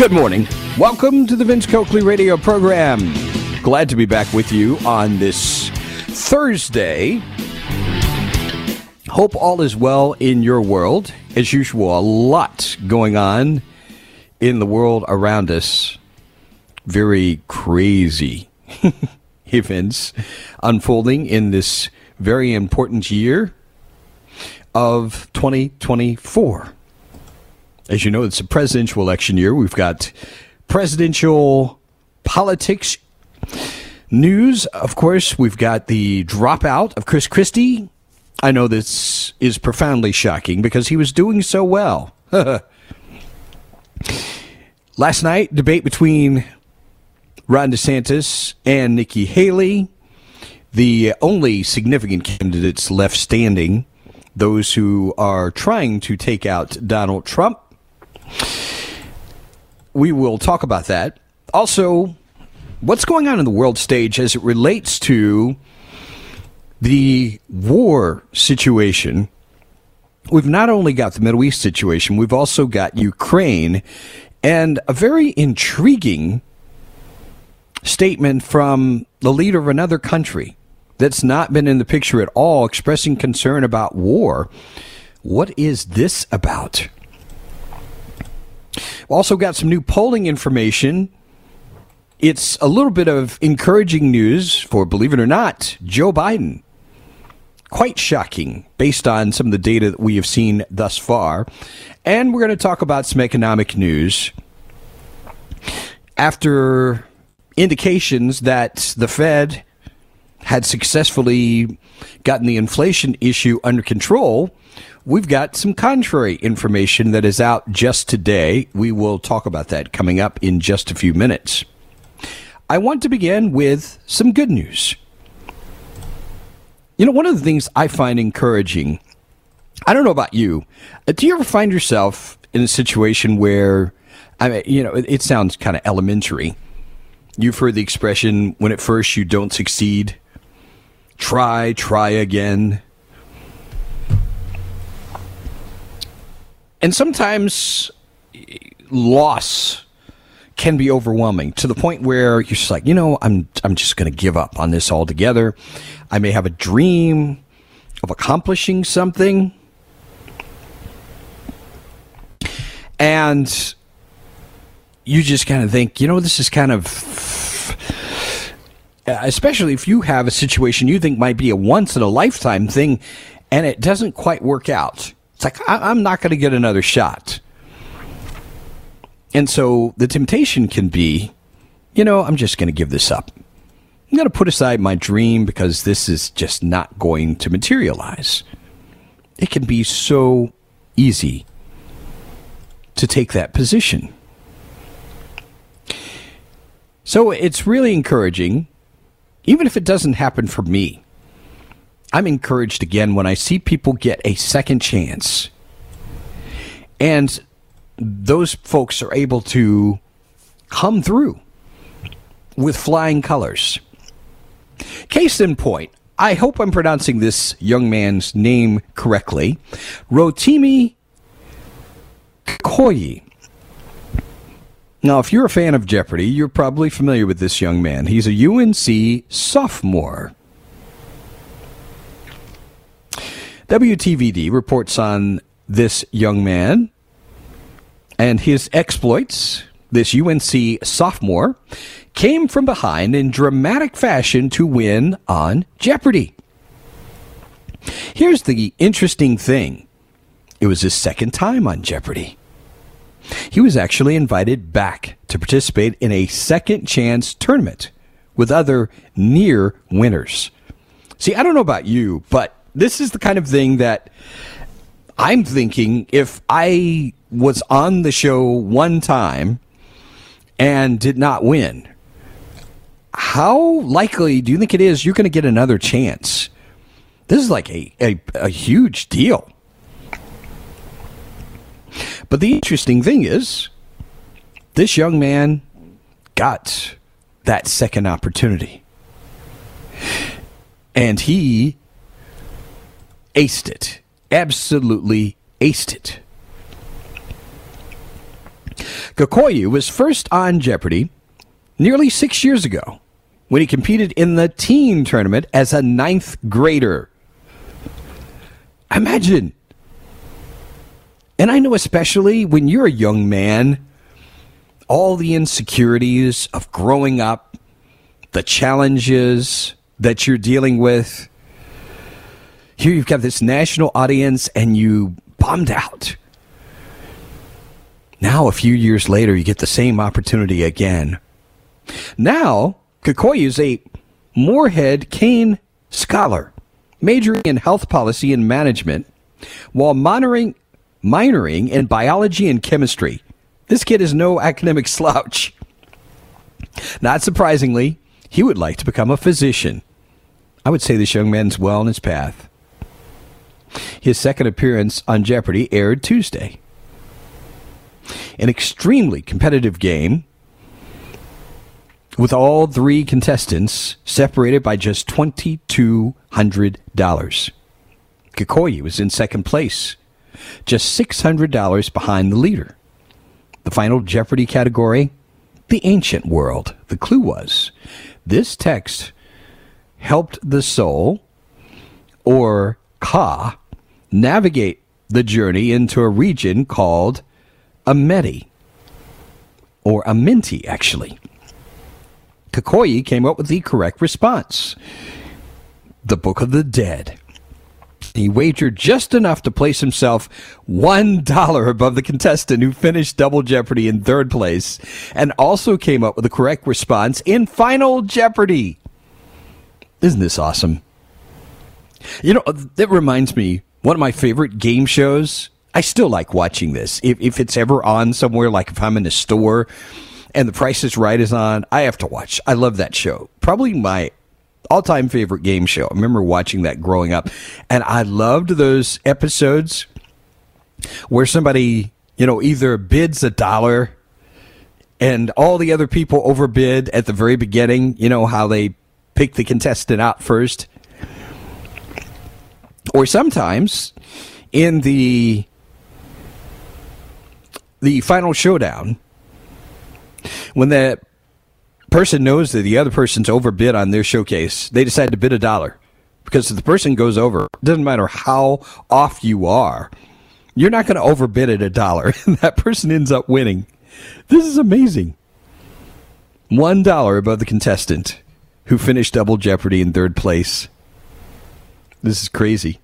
Good morning. Welcome to the Vince Coakley radio program. Glad to be back with you on this Thursday. Hope all is well in your world. As usual, a lot going on in the world around us. Very crazy events unfolding in this very important year of 2024. As you know, it's a presidential election year. We've got presidential politics news. Of course, we've got the dropout of Chris Christie. I know this is profoundly shocking because he was doing so well. Last night, debate between Ron DeSantis and Nikki Haley, the only significant candidates left standing, those who are trying to take out Donald Trump. We will talk about that. Also, what's going on in the world stage as it relates to the war situation. We've not only got the Middle East situation, we've also got Ukraine and a very intriguing statement from the leader of another country that's not been in the picture at all expressing concern about war. What is this about? Also, got some new polling information. It's a little bit of encouraging news for, believe it or not, Joe Biden. Quite shocking based on some of the data that we have seen thus far. And we're going to talk about some economic news. After indications that the Fed had successfully gotten the inflation issue under control, we've got some contrary information that is out just today. We will talk about that coming up in just a few minutes. I want to begin with some good news. You know, one of the things I find encouraging, I don't know about you, uh, do you ever find yourself in a situation where, I mean, you know, it, it sounds kind of elementary. You've heard the expression, when at first you don't succeed, try, try again. And sometimes loss can be overwhelming to the point where you're just like, you know, I'm I'm just going to give up on this altogether. I may have a dream of accomplishing something. And you just kind of think, you know, this is kind of especially if you have a situation you think might be a once in a lifetime thing and it doesn't quite work out. It's like, I, am not going to get another shot. And so the temptation can be, you know, I'm just going to give this up. I'm going to put aside my dream because this is just not going to materialize. It can be so easy to take that position. So it's really encouraging, even if it doesn't happen for me. I'm encouraged again when I see people get a second chance. And those folks are able to come through with flying colors. Case in point, I hope I'm pronouncing this young man's name correctly. Rotimi Koyi. Now, if you're a fan of Jeopardy, you're probably familiar with this young man. He's a UNC sophomore. WTVD reports on this young man and his exploits. This UNC sophomore came from behind in dramatic fashion to win on Jeopardy. Here's the interesting thing it was his second time on Jeopardy. He was actually invited back to participate in a second chance tournament with other near winners. See, I don't know about you, but this is the kind of thing that I'm thinking if I was on the show one time and did not win, how likely do you think it is you're going to get another chance? This is like a, a, a huge deal. But the interesting thing is, this young man got that second opportunity. And he aced it. Absolutely aced it. Kukoyi was first on Jeopardy nearly six years ago when he competed in the teen tournament as a ninth grader. Imagine. And I know especially when you're a young man, all the insecurities of growing up, the challenges that you're dealing with. Here you've got this national audience and you bombed out. Now, a few years later, you get the same opportunity again. Now, Kukoyi is a Morehead Cain scholar, majoring in health policy and management, while minoring, minoring in biology and chemistry. This kid is no academic slouch. Not surprisingly, he would like to become a physician. I would say this young man's well on his path. His second appearance on Jeopardy aired Tuesday. An extremely competitive game with all three contestants separated by just $2,200. Kukoyi was in second place, just $600 behind the leader. The final Jeopardy category, the ancient world. The clue was this text helped the soul, or Ka, navigate the journey into a region called Ameti, or Amenti, actually. Kukoyi came up with the correct response the Book of the Dead. He wagered just enough to place himself one dollar above the contestant who finished Double Jeopardy in third place and also came up with the correct response in Final Jeopardy. Isn't this awesome? You know, that reminds me, one of my favorite game shows. I still like watching this. If, if it's ever on somewhere, like if I'm in a store and The Price is Right is on, I have to watch. I love that show. Probably my all time favorite game show. I remember watching that growing up. And I loved those episodes where somebody, you know, either bids a dollar and all the other people overbid at the very beginning. You know, how they pick the contestant out first. Or sometimes in the the final showdown when the person knows that the other person's overbid on their showcase, they decide to bid a dollar. Because if the person goes over, doesn't matter how off you are, you're not going to overbid at a dollar. And that person ends up winning. This is amazing. One dollar above the contestant who finished Double Jeopardy in third place. This is crazy.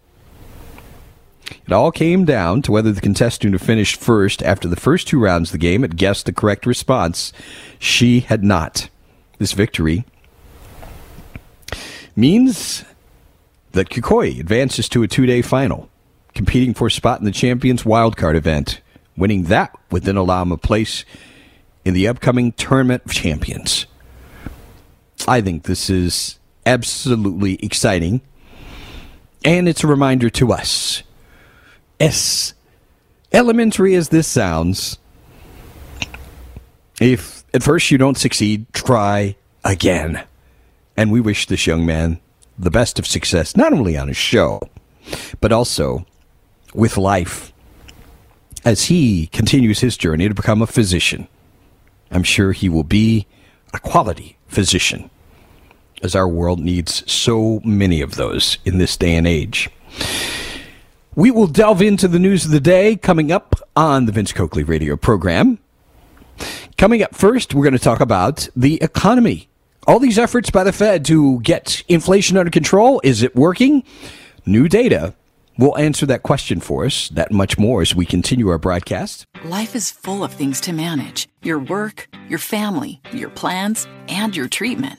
It all came down to whether the contestant who finished first after the first two rounds of the game had guessed the correct response. She had not. This victory means that Kukoyi advances to a two day final, competing for a spot in the Champions Wildcard event. Winning that would then allow him a place in the upcoming Tournament of Champions. I think this is absolutely exciting. And it's a reminder to us as elementary as this sounds, if at first you don't succeed, try again. And we wish this young man the best of success, not only on his show, but also with life as he continues his journey to become a physician. I'm sure he will be a quality physician, as our world needs so many of those in this day and age. We will delve into the news of the day coming up on the Vince Coakley radio program. Coming up first, we're going to talk about the economy. All these efforts by the Fed to get inflation under control, is it working? New data will answer that question for us, that much more as we continue our broadcast. Life is full of things to manage your work, your family, your plans, and your treatment.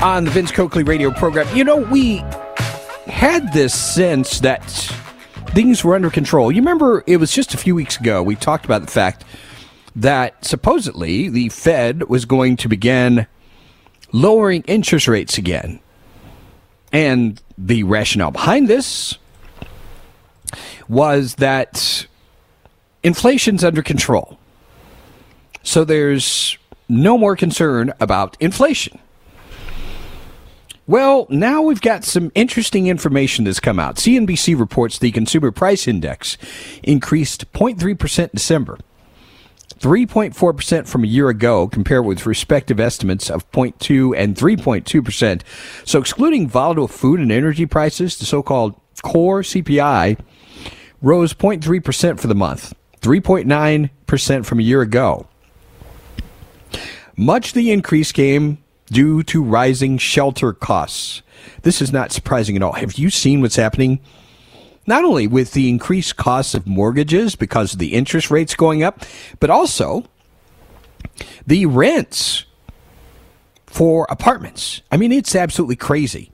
On the Vince Coakley radio program, you know, we had this sense that things were under control. You remember it was just a few weeks ago we talked about the fact that supposedly the Fed was going to begin lowering interest rates again. And the rationale behind this was that inflation's under control. So there's no more concern about inflation. Well, now we've got some interesting information that's come out. CNBC reports the Consumer Price Index increased 0.3% in December, 3.4% from a year ago, compared with respective estimates of 0.2 and 3.2%. So, excluding volatile food and energy prices, the so called core CPI rose 0.3% for the month, 3.9% from a year ago. Much the increase came due to rising shelter costs. This is not surprising at all. Have you seen what's happening? Not only with the increased costs of mortgages because of the interest rates going up, but also the rents for apartments. I mean, it's absolutely crazy.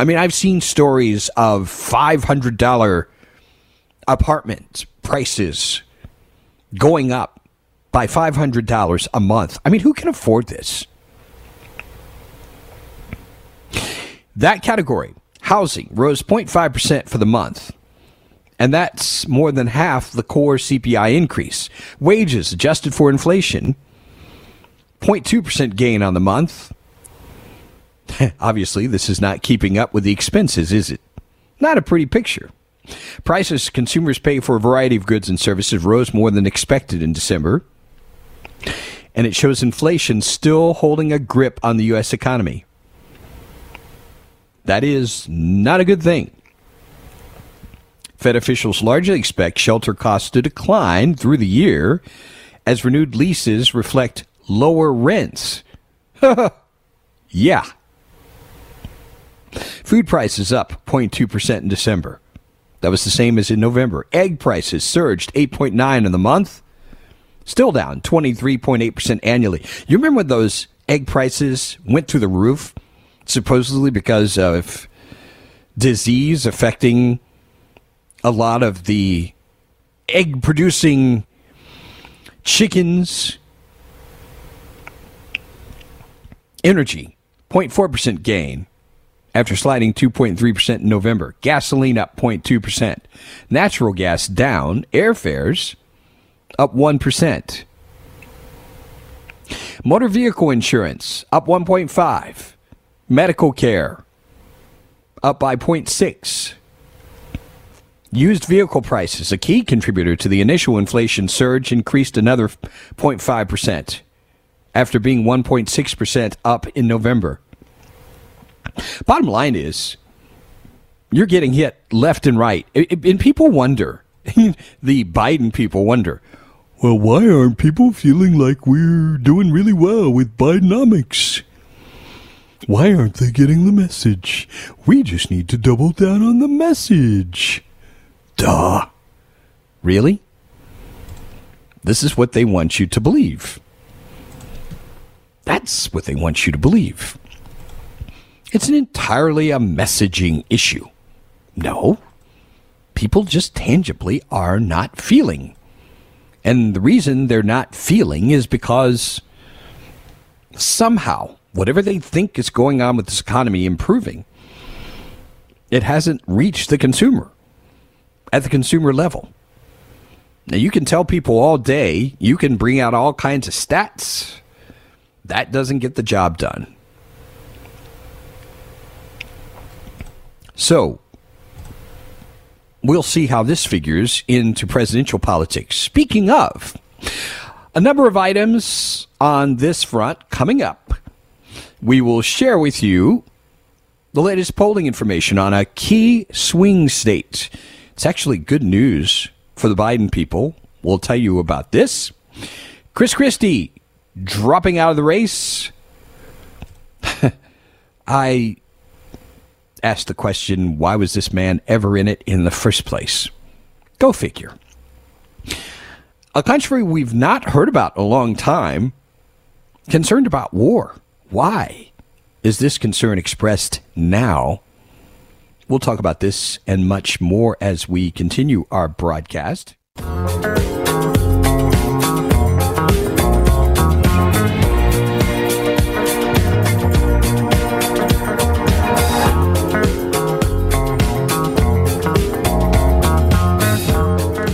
I mean, I've seen stories of $500 apartment prices going up by $500 a month. I mean, who can afford this? That category, housing, rose 0.5% for the month. And that's more than half the core CPI increase. Wages adjusted for inflation, 0.2% gain on the month. Obviously, this is not keeping up with the expenses, is it? Not a pretty picture. Prices consumers pay for a variety of goods and services rose more than expected in December. And it shows inflation still holding a grip on the U.S. economy. That is not a good thing. Fed officials largely expect shelter costs to decline through the year as renewed leases reflect lower rents. yeah. Food prices up 0.2% in December. That was the same as in November. Egg prices surged 8.9 in the month, still down 23.8% annually. You remember when those egg prices went through the roof? Supposedly because of disease affecting a lot of the egg producing chickens. Energy, 0.4% gain after sliding 2.3% in November. Gasoline up 0.2%. Natural gas down. Airfares up 1%. Motor vehicle insurance up 1.5. Medical care up by 0.6. Used vehicle prices, a key contributor to the initial inflation surge, increased another 0.5% after being 1.6% up in November. Bottom line is, you're getting hit left and right. And people wonder, the Biden people wonder, well, why aren't people feeling like we're doing really well with Bidenomics? Why aren't they getting the message? We just need to double down on the message. Duh. Really? This is what they want you to believe. That's what they want you to believe. It's an entirely a messaging issue. No. People just tangibly are not feeling. And the reason they're not feeling is because somehow whatever they think is going on with this economy improving, it hasn't reached the consumer at the consumer level. Now, you can tell people all day, you can bring out all kinds of stats. That doesn't get the job done. So, we'll see how this figures into presidential politics. Speaking of, a number of items on this front coming up. We will share with you the latest polling information on a key swing state. It's actually good news for the Biden people. We'll tell you about this. Chris Christie dropping out of the race. I asked the question why was this man ever in it in the first place? Go figure. A country we've not heard about a long time, concerned about war. Why is this concern expressed now? We'll talk about this and much more as we continue our broadcast.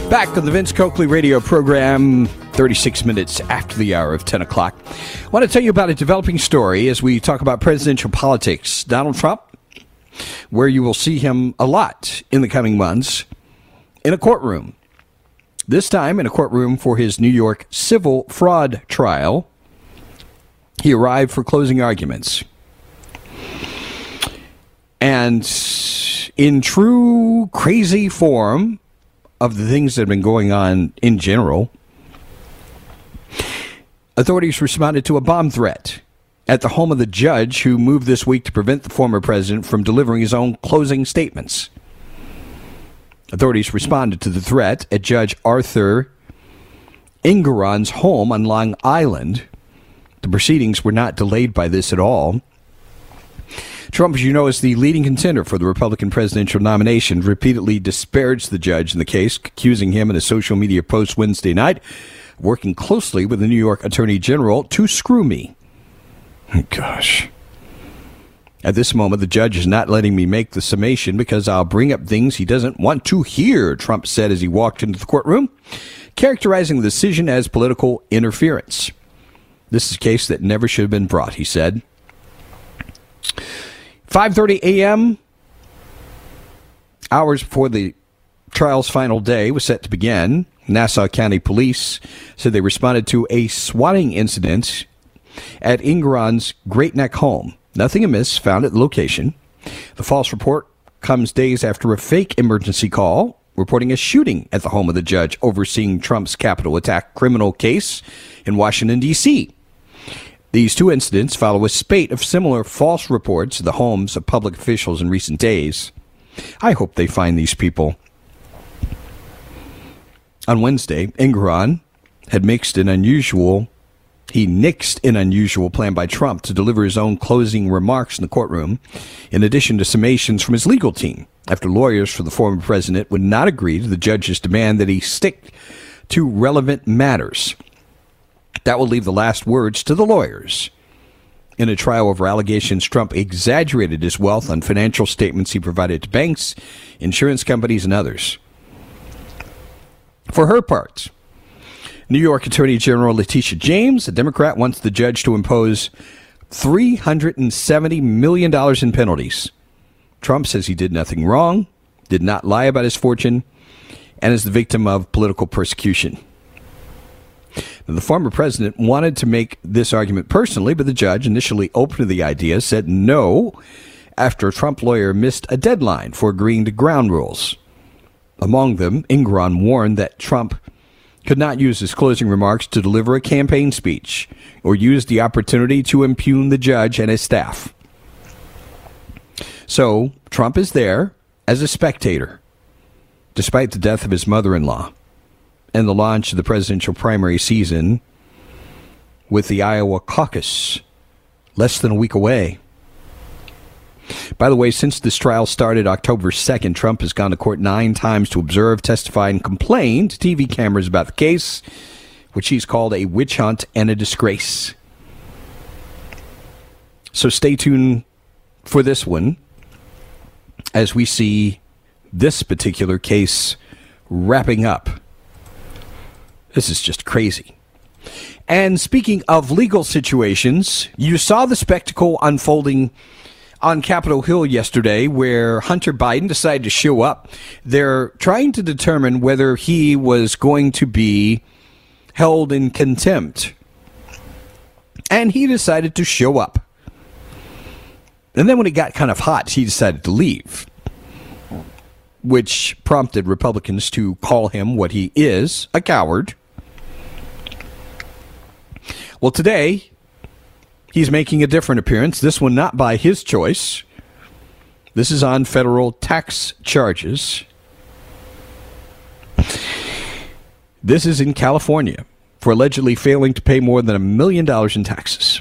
Back on the Vince Coakley radio program, 36 minutes after the hour of 10 o'clock. I want to tell you about a developing story as we talk about presidential politics. Donald Trump, where you will see him a lot in the coming months, in a courtroom. This time in a courtroom for his New York civil fraud trial. He arrived for closing arguments. And in true crazy form, of the things that have been going on in general, authorities responded to a bomb threat at the home of the judge who moved this week to prevent the former president from delivering his own closing statements. Authorities responded to the threat at Judge Arthur Engoron's home on Long Island. The proceedings were not delayed by this at all. Trump, as you know, is the leading contender for the Republican presidential nomination, repeatedly disparaged the judge in the case, accusing him in a social media post Wednesday night working closely with the New York Attorney General to screw me. Gosh. At this moment, the judge is not letting me make the summation because I'll bring up things he doesn't want to hear, Trump said as he walked into the courtroom, characterizing the decision as political interference. This is a case that never should have been brought, he said. 5:30 a.m. hours before the trial's final day was set to begin, Nassau County Police said they responded to a swatting incident at Engoron's Great Neck home. Nothing amiss found at the location. The false report comes days after a fake emergency call reporting a shooting at the home of the judge overseeing Trump's Capitol attack criminal case in Washington, D.C. These two incidents follow a spate of similar false reports of the homes of public officials in recent days. I hope they find these people. On Wednesday, Engoron had mixed an unusual he nixed an unusual plan by Trump to deliver his own closing remarks in the courtroom, in addition to summations from his legal team, after lawyers for the former president would not agree to the judge's demand that he stick to relevant matters. That will leave the last words to the lawyers. In a trial over allegations, Trump exaggerated his wealth on financial statements he provided to banks, insurance companies, and others. For her part, New York Attorney General Letitia James, a Democrat, wants the judge to impose $370 million in penalties. Trump says he did nothing wrong, did not lie about his fortune, and is the victim of political persecution. Now, the former president wanted to make this argument personally, but the judge, initially open to the idea, said no after a Trump lawyer missed a deadline for agreeing to ground rules. Among them, Engoron warned that Trump could not use his closing remarks to deliver a campaign speech or use the opportunity to impugn the judge and his staff. So, Trump is there as a spectator, despite the death of his mother in law and the launch of the presidential primary season with the Iowa caucus less than a week away. By the way, since this trial started October 2nd, Trump has gone to court nine times to observe, testify, and complain to TV cameras about the case, which he's called a witch hunt and a disgrace. So stay tuned for this one as we see this particular case wrapping up. This is just crazy. And speaking of legal situations, you saw the spectacle unfolding on Capitol Hill yesterday where Hunter Biden decided to show up. They're trying to determine whether he was going to be held in contempt. And he decided to show up. And then when it got kind of hot, he decided to leave, which prompted Republicans to call him what he is a coward. Well, today, he's making a different appearance, this one not by his choice. This is on federal tax charges. This is in California for allegedly failing to pay more than a million dollars in taxes.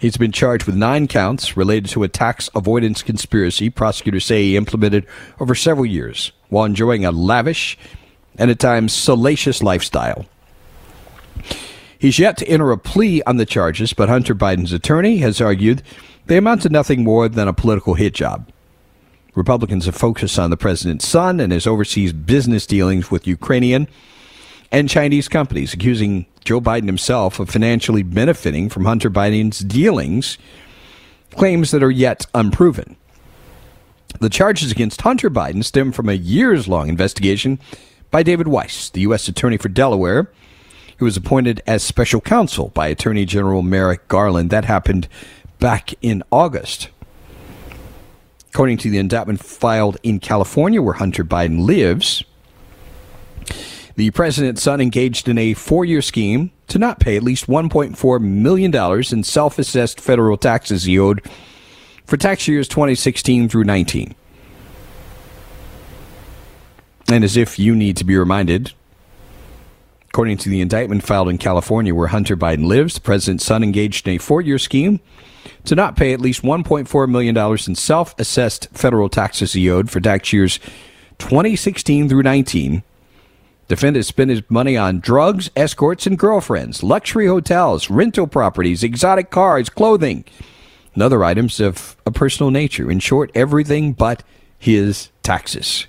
He's been charged with nine counts related to a tax avoidance conspiracy prosecutors say he implemented over several years while enjoying a lavish and at times salacious lifestyle. He's yet to enter a plea on the charges, but Hunter Biden's attorney has argued they amount to nothing more than a political hit job. Republicans have focused on the president's son and his overseas business dealings with Ukrainian and Chinese companies, accusing Joe Biden himself of financially benefiting from Hunter Biden's dealings, claims that are yet unproven. The charges against Hunter Biden stem from a years long investigation by David Weiss, the U.S. Attorney for Delaware, who was appointed as special counsel by Attorney General Merrick Garland. That happened back in August. According to the indictment filed in California, where Hunter Biden lives, the president's son engaged in a four year scheme to not pay at least $1.4 million in self assessed federal taxes he owed for tax years 2016 through 19. And as if you need to be reminded, according to the indictment filed in California where Hunter Biden lives, the president's son engaged in a four year scheme to not pay at least $1.4 million in self assessed federal taxes he owed for tax years 2016 through 19 Defendant spent his money on drugs, escorts, and girlfriends, luxury hotels, rental properties, exotic cars, clothing, and other items of a personal nature. In short, everything but his taxes.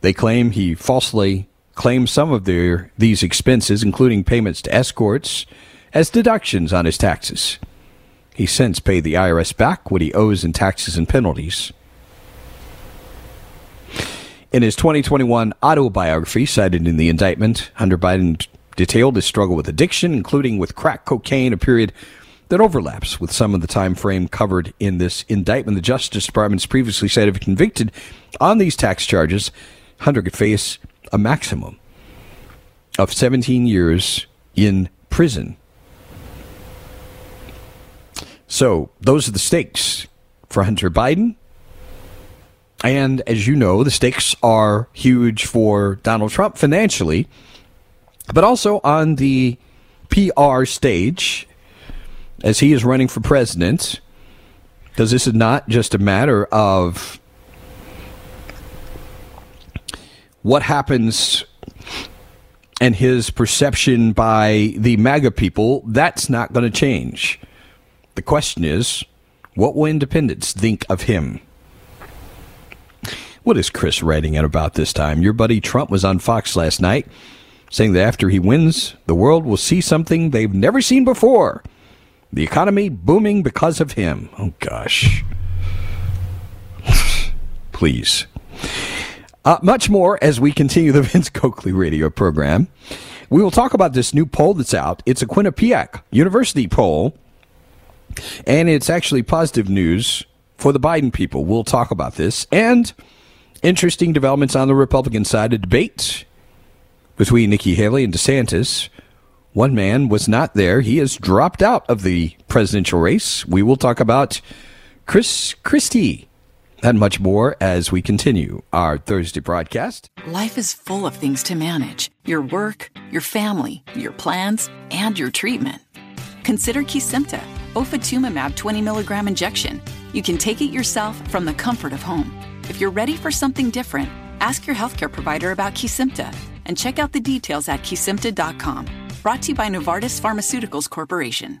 They claim he falsely claimed some of their these expenses, including payments to escorts, as deductions on his taxes. He since paid the IRS back what he owes in taxes and penalties. In his 2021 autobiography cited in the indictment, Hunter Biden detailed his struggle with addiction, including with crack cocaine, a period that overlaps with some of the time frame covered in this indictment. The Justice Department's previously said if convicted on these tax charges, Hunter could face a maximum of 17 years in prison. So, those are the stakes for Hunter Biden and as you know, the stakes are huge for Donald Trump financially, but also on the PR stage as he is running for president. Because this is not just a matter of what happens and his perception by the MAGA people. That's not going to change. The question is, what will independents think of him? What is Chris writing at about this time? Your buddy Trump was on Fox last night saying that after he wins, the world will see something they've never seen before. The economy booming because of him. Oh, gosh. Please. Uh, much more as we continue the Vince Coakley radio program. We will talk about this new poll that's out. It's a Quinnipiac University poll, and it's actually positive news for the Biden people. We'll talk about this. And interesting developments on the Republican side. A debate between Nikki Haley and DeSantis. One man was not there. He has dropped out of the presidential race. We will talk about Chris Christie and much more as we continue our Thursday broadcast. Life is full of things to manage your work, your family, your plans, and your treatment. Consider Kesimpta, ofatumumab 20 milligram injection. You can take it yourself from the comfort of home. If you're ready for something different, ask your healthcare provider about Kesimpta and check out the details at kesimpta.com. Brought to you by Novartis Pharmaceuticals Corporation.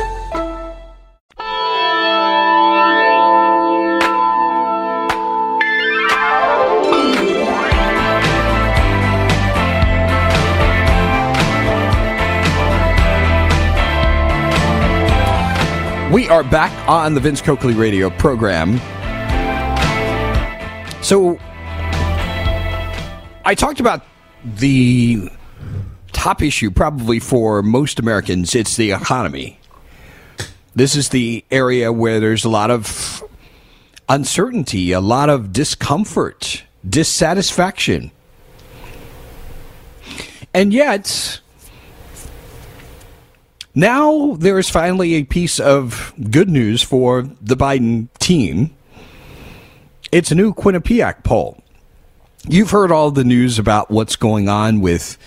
We are back on the Vince Coakley radio program. So, I talked about the top issue probably for most Americans. It's the economy. This is the area where there's a lot of uncertainty, a lot of discomfort, dissatisfaction. And yet, now there is finally a piece of good news for the Biden team. It's a new Quinnipiac poll. You've heard all the news about what's going on with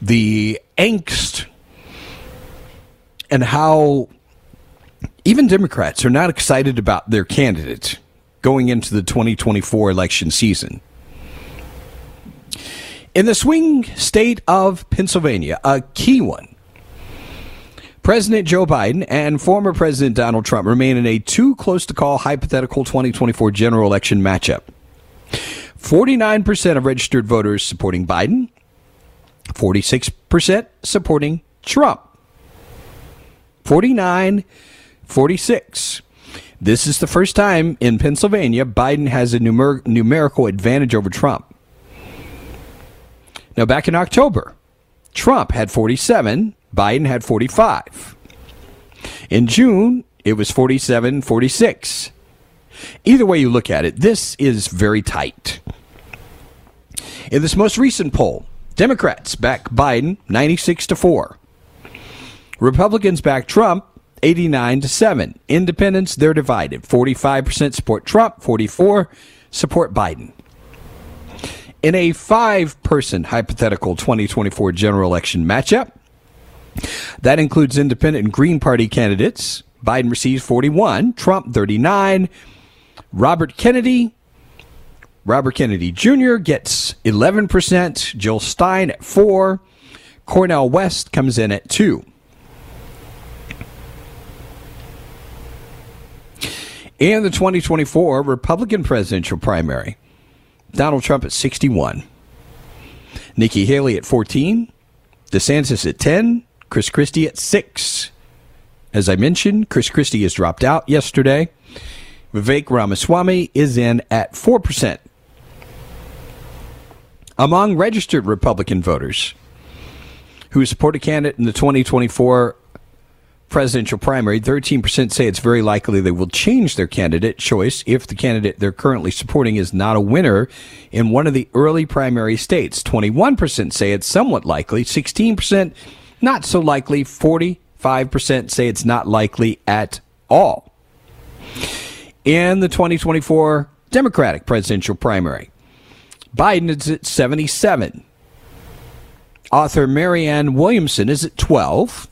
the angst and how even Democrats are not excited about their candidate going into the 2024 election season. In the swing state of Pennsylvania, a key one, President Joe Biden and former President Donald Trump remain in a too close to call hypothetical 2024 general election matchup. 49% of registered voters supporting Biden, 46% supporting Trump. 49 46. This is the first time in Pennsylvania Biden has a numer- numerical advantage over Trump. Now, back in October, Trump had 47, Biden had 45. In June, it was 47 46. Either way you look at it, this is very tight. In this most recent poll, Democrats back Biden 96 to 4. Republicans back Trump 89 to 7. Independents, they're divided. 45% support Trump, 44 support Biden. In a five person hypothetical 2024 general election matchup, that includes independent and Green Party candidates. Biden receives 41, Trump 39, Robert Kennedy, Robert Kennedy Jr. gets 11%, Jill Stein at 4, Cornel West comes in at 2. In the 2024 Republican presidential primary, Donald Trump at 61, Nikki Haley at 14, DeSantis at 10, Chris Christie at 6. As I mentioned, Chris Christie has dropped out yesterday. Vivek Ramaswamy is in at 4%. Among registered Republican voters who support a candidate in the 2024 presidential primary, 13% say it's very likely they will change their candidate choice if the candidate they're currently supporting is not a winner in one of the early primary states. 21% say it's somewhat likely, 16% not so likely, 45% say it's not likely at all. In the 2024 Democratic presidential primary, Biden is at 77. Author Marianne Williamson is at 12.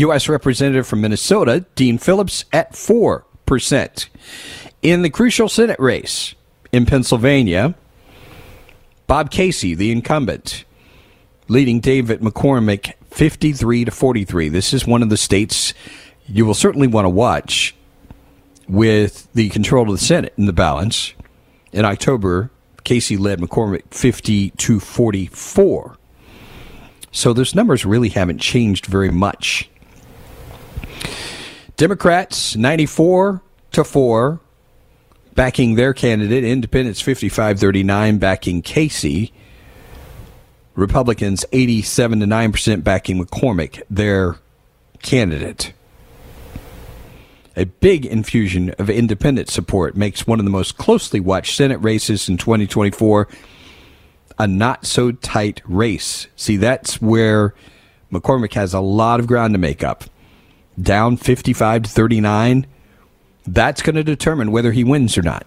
U.S. Representative from Minnesota, Dean Phillips, at 4%. In the crucial Senate race in Pennsylvania, Bob Casey, the incumbent, leading David McCormick 53 to 43. This is one of the states you will certainly want to watch with the control of the Senate in the balance. In October, Casey led McCormick 50 to 44. So those numbers really haven't changed very much. Democrats 94 to 4 backing their candidate, Independents 55-39 backing Casey. Republicans 87 to 9% backing McCormick, their candidate. A big infusion of independent support makes one of the most closely watched Senate races in 2024 a not so tight race. See, that's where McCormick has a lot of ground to make up. Down 55 to 39. That's going to determine whether he wins or not.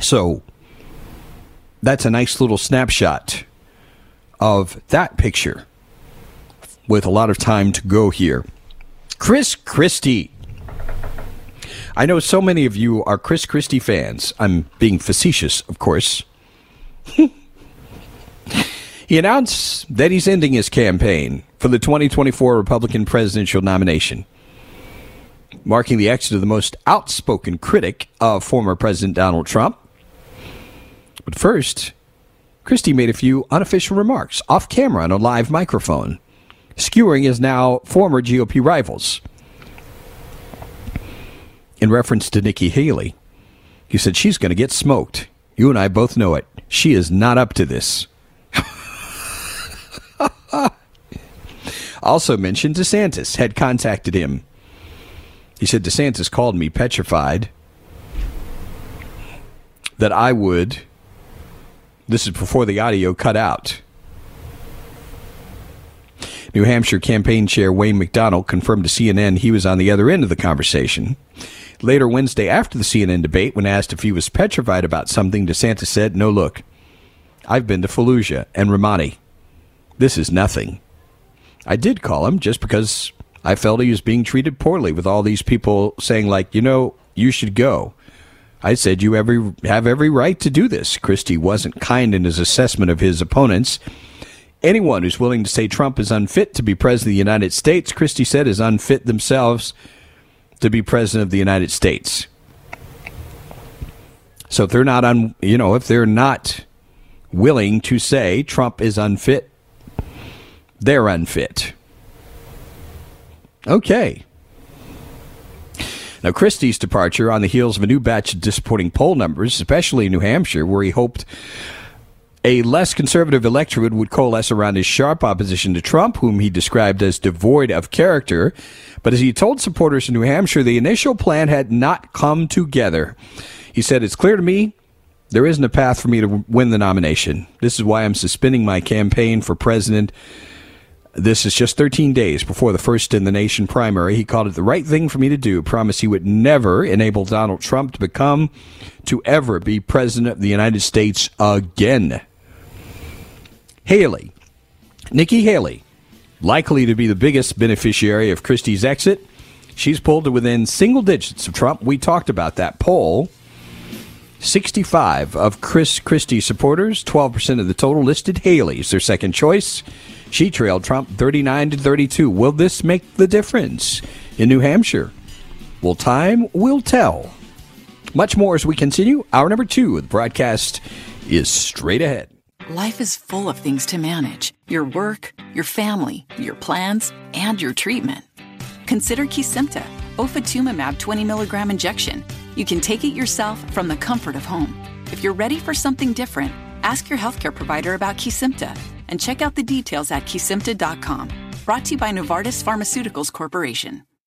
So that's a nice little snapshot of that picture with a lot of time to go here. Chris Christie. I know so many of you are Chris Christie fans. I'm being facetious, of course. he announced that he's ending his campaign for the 2024 Republican presidential nomination, marking the exit of the most outspoken critic of former President Donald Trump. But first, Christie made a few unofficial remarks off camera on a live microphone, skewering his now former GOP rivals. In reference to Nikki Haley, he said, She's going to get smoked. You and I both know it. She is not up to this. Ah. also mentioned DeSantis had contacted him. He said, DeSantis called me petrified that I would. This is before the audio cut out. New Hampshire campaign chair Wayne MacDonald confirmed to CNN he was on the other end of the conversation. Later Wednesday, after the CNN debate, when asked if he was petrified about something, DeSantis said, No, look, I've been to Fallujah and Ramadi. This is nothing. I did call him just because I felt he was being treated poorly with all these people saying, like, you know, you should go. I said, you every, have every right to do this. Christie wasn't kind in his assessment of his opponents. Anyone who's willing to say Trump is unfit to be president of the United States, Christie said, is unfit themselves to be president of the United States. So if they're not un, you know, if they're not willing to say Trump is unfit, they're unfit. Okay. Now, Christie's departure on the heels of a new batch of disappointing poll numbers, especially in New Hampshire, where he hoped a less conservative electorate would coalesce around his sharp opposition to Trump, whom he described as devoid of character. But as he told supporters in New Hampshire, the initial plan had not come together. He said, It's clear to me there isn't a path for me to win the nomination. This is why I'm suspending my campaign for president. This is just 13 days before the first in the nation primary. He called it the right thing for me to do. Promised he would never enable Donald Trump to become, to ever be president of the United States again. Haley, Nikki Haley, likely to be the biggest beneficiary of Christie's exit. She's pulled to within single digits of Trump. We talked about that poll. 65 of Chris Christie supporters, 12% of the total listed Haley as their second choice. She trailed Trump 39 to 32. Will this make the difference in New Hampshire? Well, time will tell. Much more as we continue. Hour number two of the broadcast is straight ahead. Life is full of things to manage your work, your family, your plans, and your treatment. Consider Kesimpta, ofatumumab 20 milligram injection. You can take it yourself from the comfort of home. If you're ready for something different, ask your healthcare provider about Kesimpta and check out the details at kesimpta.com. Brought to you by Novartis Pharmaceuticals Corporation.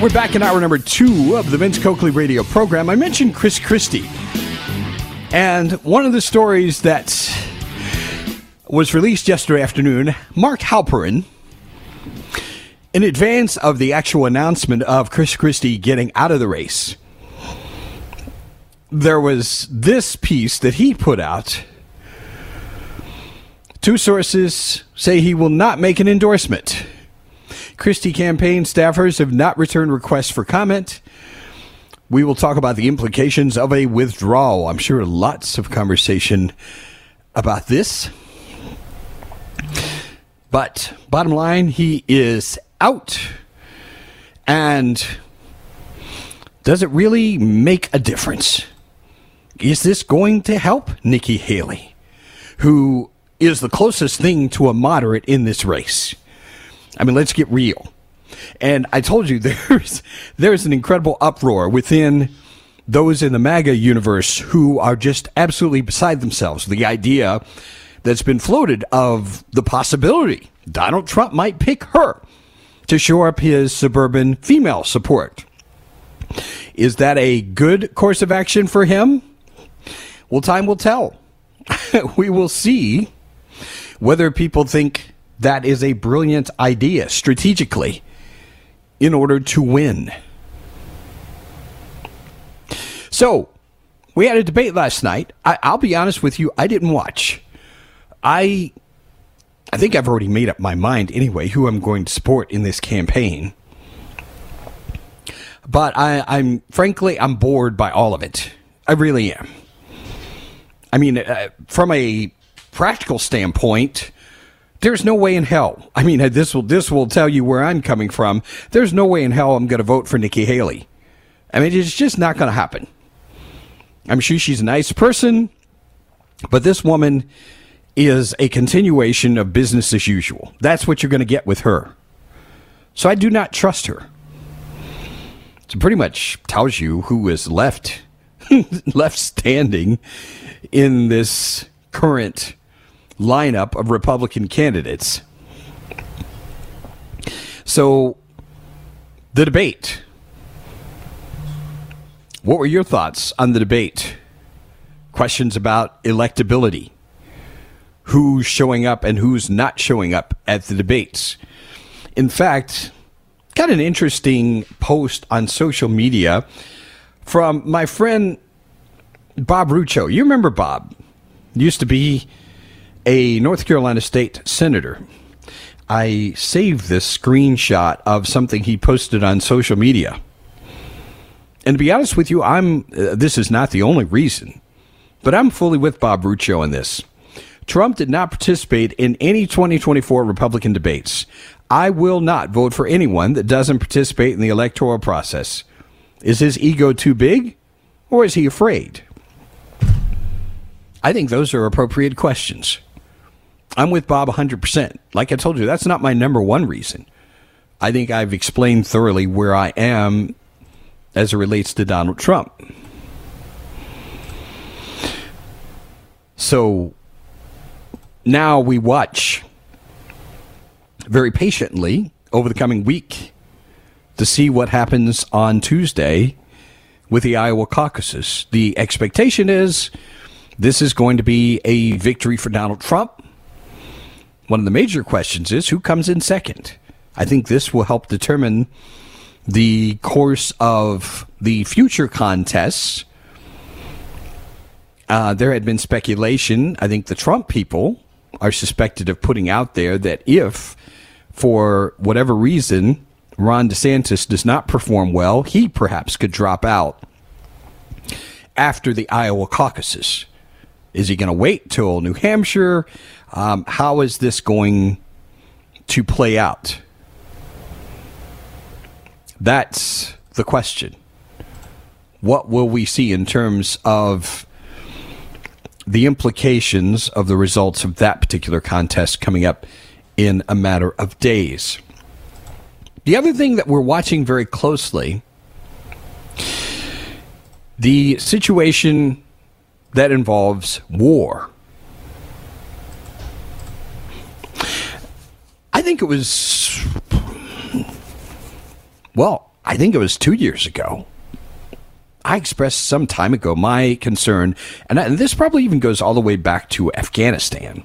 We're back in hour number two of the Vince Coakley radio program. I mentioned Chris Christie. And one of the stories that was released yesterday afternoon, Mark Halperin, in advance of the actual announcement of Chris Christie getting out of the race, there was this piece that he put out. Two sources say he will not make an endorsement. Christie campaign staffers have not returned requests for comment. We will talk about the implications of a withdrawal. I'm sure lots of conversation about this. But bottom line, he is out. And does it really make a difference? Is this going to help Nikki Haley, who is the closest thing to a moderate in this race? I mean, let's get real. And I told you there's there's an incredible uproar within those in the MAGA universe who are just absolutely beside themselves. The idea that's been floated of the possibility Donald Trump might pick her to shore up his suburban female support. Is that a good course of action for him? Well, time will tell. we will see whether people think that is a brilliant idea strategically in order to win. So, we had a debate last night. I, will be honest with you, I didn't watch. I I think I've already made up my mind anyway who I'm going to support in this campaign. But I, I'm frankly I'm bored by all of it. I really am. I mean, uh, from a practical standpoint, there's no way in hell. I mean, this will this will tell you where I'm coming from. There's no way in hell I'm going to vote for Nikki Haley. I mean, it's just not going to happen. I'm sure she's a nice person, but this woman is a continuation of business as usual. That's what you're going to get with her. So I do not trust her. It pretty much tells you who is left left standing in this current lineup of Republican candidates. So the debate. What were your thoughts on the debate? Questions about electability who's showing up and who's not showing up at the debates. In fact, got an interesting post on social media from my friend Bob Rucho. You remember Bob? Used to be a North Carolina state senator. I saved this screenshot of something he posted on social media. And to be honest with you, I'm uh, this is not the only reason, but I'm fully with Bob Rucho on this. Trump did not participate in any 2024 Republican debates. I will not vote for anyone that doesn't participate in the electoral process. Is his ego too big or is he afraid? I think those are appropriate questions. I'm with Bob 100%. Like I told you, that's not my number one reason. I think I've explained thoroughly where I am as it relates to Donald Trump. So now we watch very patiently over the coming week to see what happens on Tuesday with the Iowa caucuses. The expectation is this is going to be a victory for Donald Trump. One of the major questions is who comes in second. I think this will help determine the course of the future contests. Uh, there had been speculation. I think the Trump people are suspected of putting out there that if, for whatever reason, Ron DeSantis does not perform well, he perhaps could drop out after the Iowa caucuses. Is he going to wait till New Hampshire? Um, how is this going to play out? That's the question. What will we see in terms of the implications of the results of that particular contest coming up in a matter of days. The other thing that we're watching very closely the situation that involves war. I think it was, well, I think it was two years ago I expressed some time ago my concern, and, and this probably even goes all the way back to Afghanistan,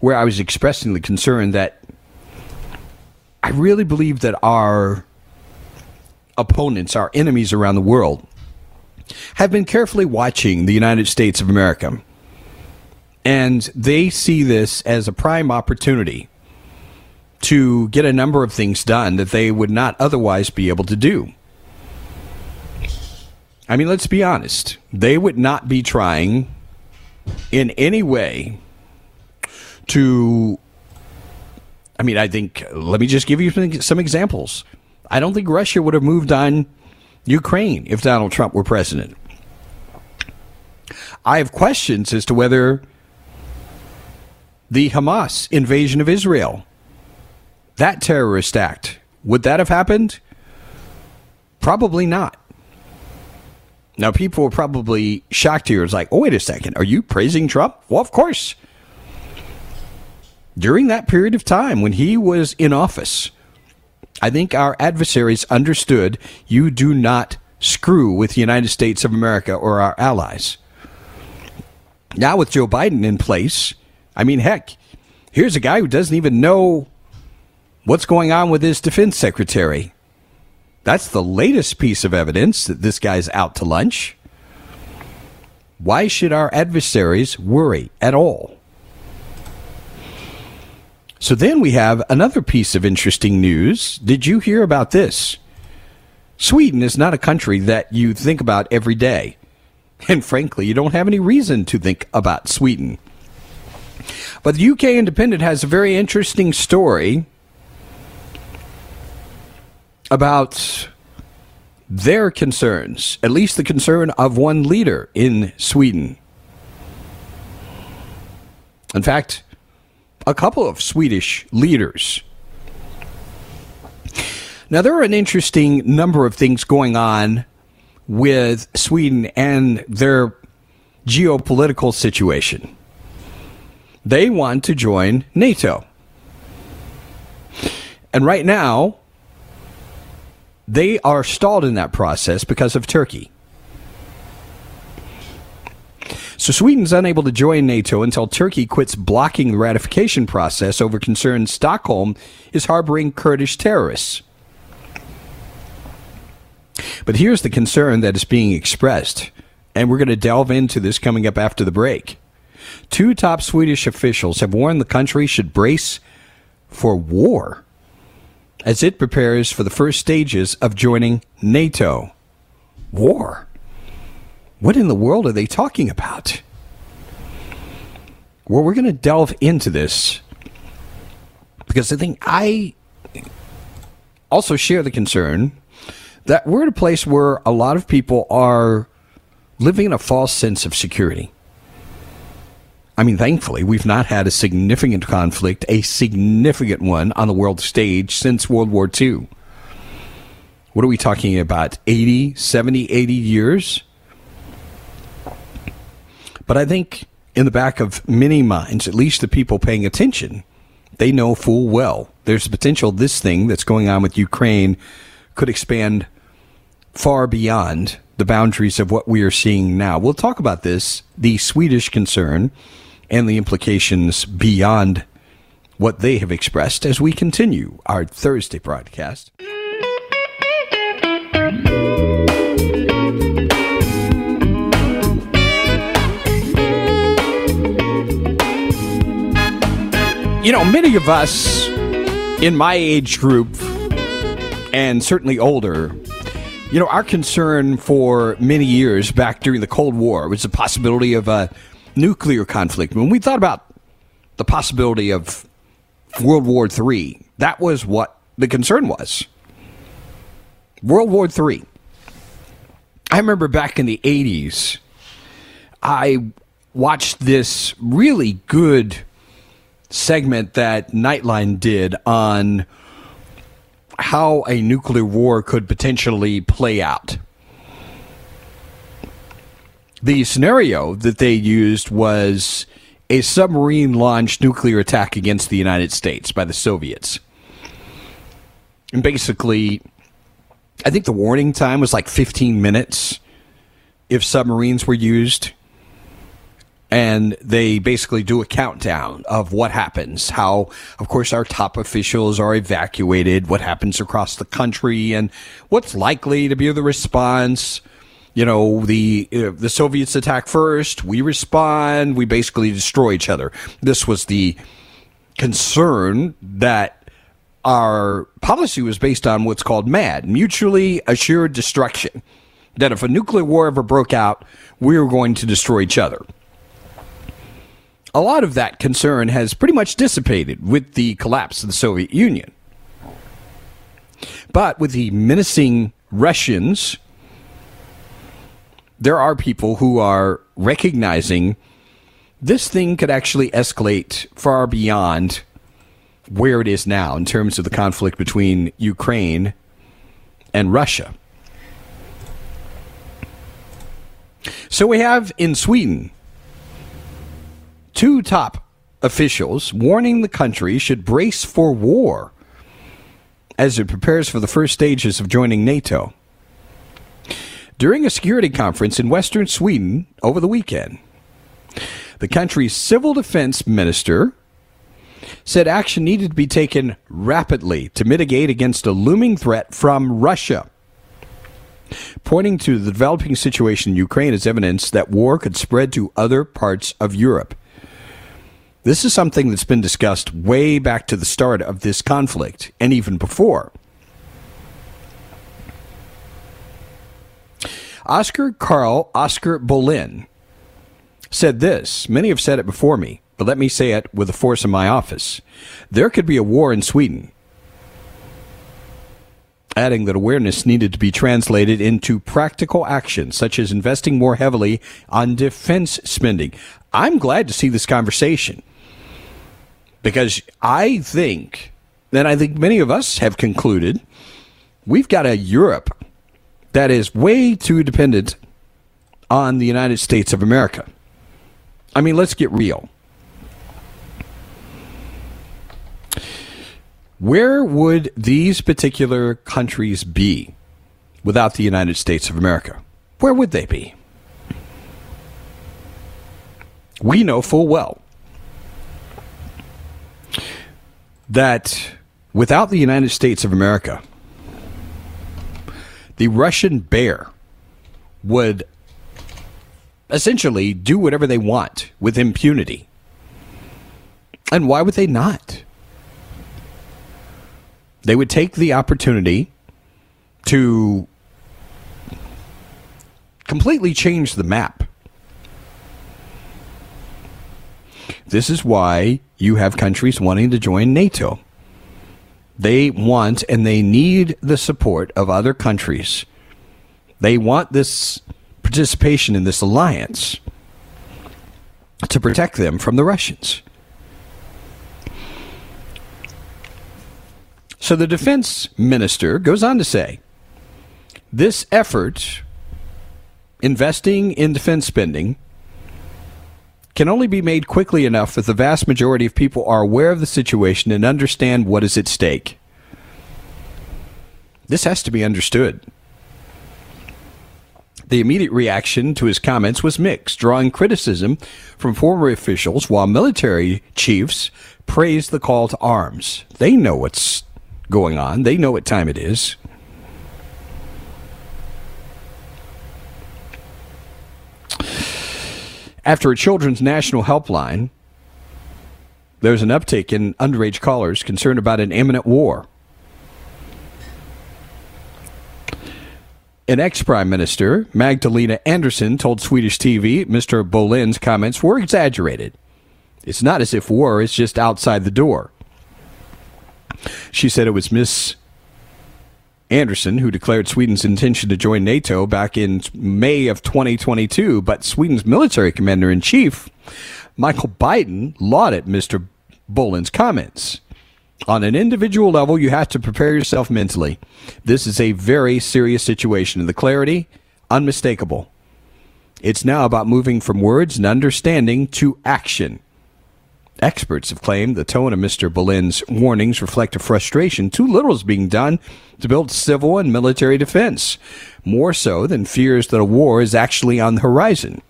where I was expressing the concern that I really believe that our opponents, our enemies around the world, have been carefully watching the United States of America. And they see this as a prime opportunity to get a number of things done that they would not otherwise be able to do. I mean, let's be honest. They would not be trying in any way to I mean, I think, let me just give you some, examples. I don't think Russia would have moved on Ukraine if Donald Trump were president. I have questions as to whether the Hamas invasion of Israel, that terrorist act, would that have happened? Probably not. Now, people were probably shocked here. It's like, oh, wait a second. Are you praising Trump? Well, of course. During that period of time when he was in office, I think our adversaries understood you do not screw with the United States of America or our allies. Now, with Joe Biden in place, I mean, heck, here's a guy who doesn't even know what's going on with his defense secretary. That's the latest piece of evidence that this guy's out to lunch. Why should our adversaries worry at all? So then we have another piece of interesting news. Did you hear about this? Sweden is not a country that you think about every day. And frankly, you don't have any reason to think about Sweden. But the UK Independent has a very interesting story about their concerns, at least the concern of one leader in Sweden. In fact, a couple of Swedish leaders. Now, there are an interesting number of things going on with Sweden and their geopolitical situation. They want to join NATO. And right now, they are stalled in that process because of Turkey. So Sweden's unable to join NATO until Turkey quits blocking the ratification process over concerns Stockholm is harboring Kurdish terrorists. But here's the concern that is being expressed, and we're going to delve into this coming up after the break. Two top Swedish officials have warned the country should brace for war as it prepares for the first stages of joining NATO. War? What in the world are they talking about? Well, we're going to delve into this because I think I also share the concern that we're at a place where a lot of people are living in a false sense of security. I mean, thankfully, we've not had a significant conflict, a significant one on the world stage since World War II. What are we talking about? 80, 70, 80 years? But I think in the back of many minds, at least the people paying attention, they know full well there's a potential this thing that's going on with Ukraine could expand far beyond the boundaries of what we are seeing now. We'll talk about this, the Swedish concern, and the implications beyond what they have expressed as we continue our Thursday broadcast. You know, many of us in my age group, and certainly older, you know, our concern for many years back during the Cold War was the possibility of a nuclear conflict. When we thought about the possibility of World War III, that was what the concern was. World War III. I remember back in the 80s, I watched this really good segment that Nightline did on how a nuclear war could potentially play out. The scenario that they used was a submarine launched nuclear attack against the United States by the Soviets. And basically, I think the warning time was like 15 minutes if submarines were used and they basically do a countdown of what happens how of course our top officials are evacuated what happens across the country and what's likely to be the response. You know the uh, the soviets attack first we respond we basically destroy each other. This was the concern that our policy was based on what's called mad mutually assured destruction that if a nuclear war ever broke out we were going to destroy each other a lot of that concern has pretty much dissipated with the collapse of the Soviet Union. But with the menacing Russians, there are people who are recognizing this thing could actually escalate far beyond where it is now in terms of the conflict between Ukraine and Russia. So we have in Sweden two top officials warning the country should brace for war as it prepares for the first stages of joining NATO. During a security conference in western Sweden over the weekend, the country's civil defense minister said action needed to be taken rapidly to mitigate against a looming threat from Russia. Pointing to the developing situation in Ukraine as evidence that war could spread to other parts of Europe. This is something that's been discussed way back to the start of this conflict and even before. Oscar Carl Oscar Bohlin said this Many have said it before me, but let me say it with the force of my office. There could be a war in Sweden. Adding that awareness needed to be translated into practical action, such as investing more heavily on defense spending. I'm glad to see this conversation because I think, and I think many of us have concluded, we've got a Europe that is way too dependent on the United States of America. I mean, let's get real. Where would these particular countries be without the United States of America? Where would they be? We know full well that without the United States of America, the Russian bear would essentially do whatever they want with impunity. And why would they not? They would take the opportunity to completely change the map. This is why you have countries wanting to join NATO. They want and they need the support of other countries. They want this participation in this alliance to protect them from the Russians. So the defense minister goes on to say this effort, investing in defense spending, can only be made quickly enough that the vast majority of people are aware of the situation and understand what is at stake. This has to be understood. The immediate reaction to his comments was mixed, drawing criticism from former officials while military chiefs praised the call to arms. They know what's going on, they know what time it is. After a children's national helpline, there's an uptick in underage callers concerned about an imminent war. An ex prime minister, Magdalena Andersson, told Swedish TV Mr. Bohlin's comments were exaggerated. It's not as if war is just outside the door. She said it was Miss Andersson, who declared Sweden's intention to join NATO back in May of 2022, but Sweden's military commander in chief, Micael Bydén, lauded Mr. Bohlin's comments. On an individual level, you have to prepare yourself mentally. This is a very serious situation, and the clarity, unmistakable. It's now about moving from words and understanding to action. Experts have claimed the tone of Mr. Bohlin's warnings reflect a frustration too little is being done to build civil and military defense, more so than fears that a war is actually on the horizon.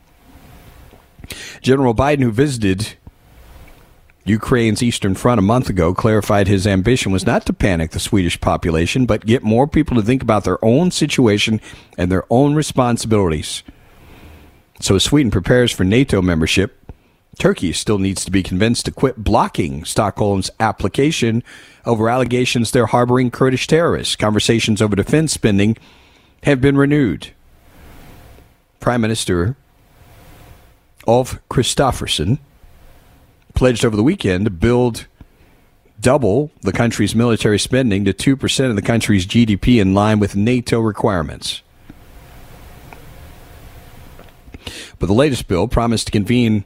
General Bydén, who visited Ukraine's Eastern Front a month ago, clarified his ambition was not to panic the Swedish population, but get more people to think about their own situation and their own responsibilities. So, as Sweden prepares for NATO membership, Turkey still needs to be convinced to quit blocking Stockholm's application over allegations they're harboring Kurdish terrorists. Conversations over defense spending have been renewed. Prime Minister Ulf Kristofferson pledged over the weekend to build double the country's military spending to 2% of the country's GDP in line with NATO requirements. But the latest bill promised to convene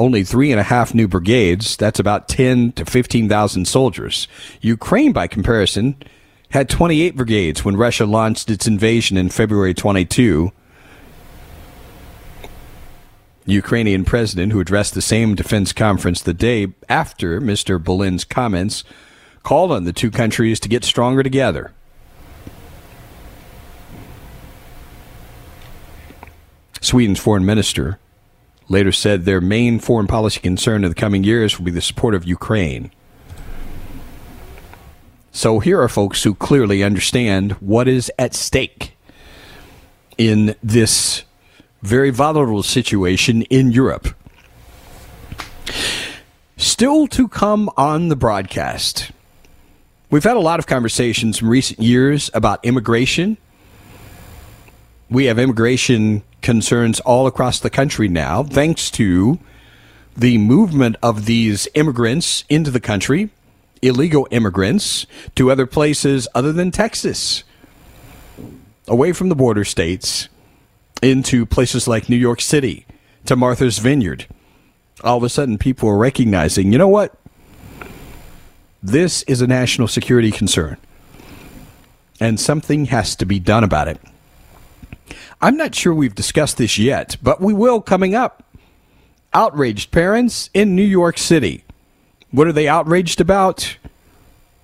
only three and a half new brigades. That's about 10 to 15,000 soldiers. Ukraine, by comparison, had 28 brigades when Russia launched its invasion in February 22. Ukrainian president, who addressed the same defense conference the day after Mr. Bohlin's comments, called on the two countries to get stronger together. Sweden's foreign minister later said their main foreign policy concern in the coming years will be the support of Ukraine. So here are folks who clearly understand what is at stake in this very volatile situation in Europe. Still to come on the broadcast. We've had a lot of conversations in recent years about immigration. We have immigration concerns all across the country now, thanks to the movement of these immigrants into the country, illegal immigrants, to other places other than Texas, away from the border states, into places like New York City, to Martha's Vineyard. All of a sudden, people are recognizing, you know what? This is a national security concern, and something has to be done about it. I'm not sure we've discussed this yet, but we will coming up. Outraged parents in New York City. What are they outraged about?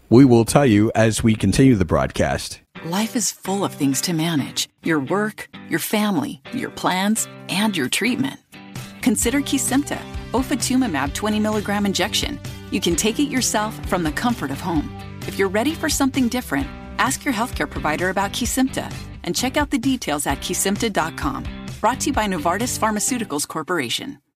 We will tell you as we continue the broadcast. Life is full of things to manage your work, your family, your plans, and your treatment. Consider Kesimpta, ofatumumab 20 milligram injection. You can take it yourself from the comfort of home. If you're ready for something different, ask your healthcare provider about Kesimpta and check out the details at kesimpta.com. Brought to you by Novartis Pharmaceuticals Corporation.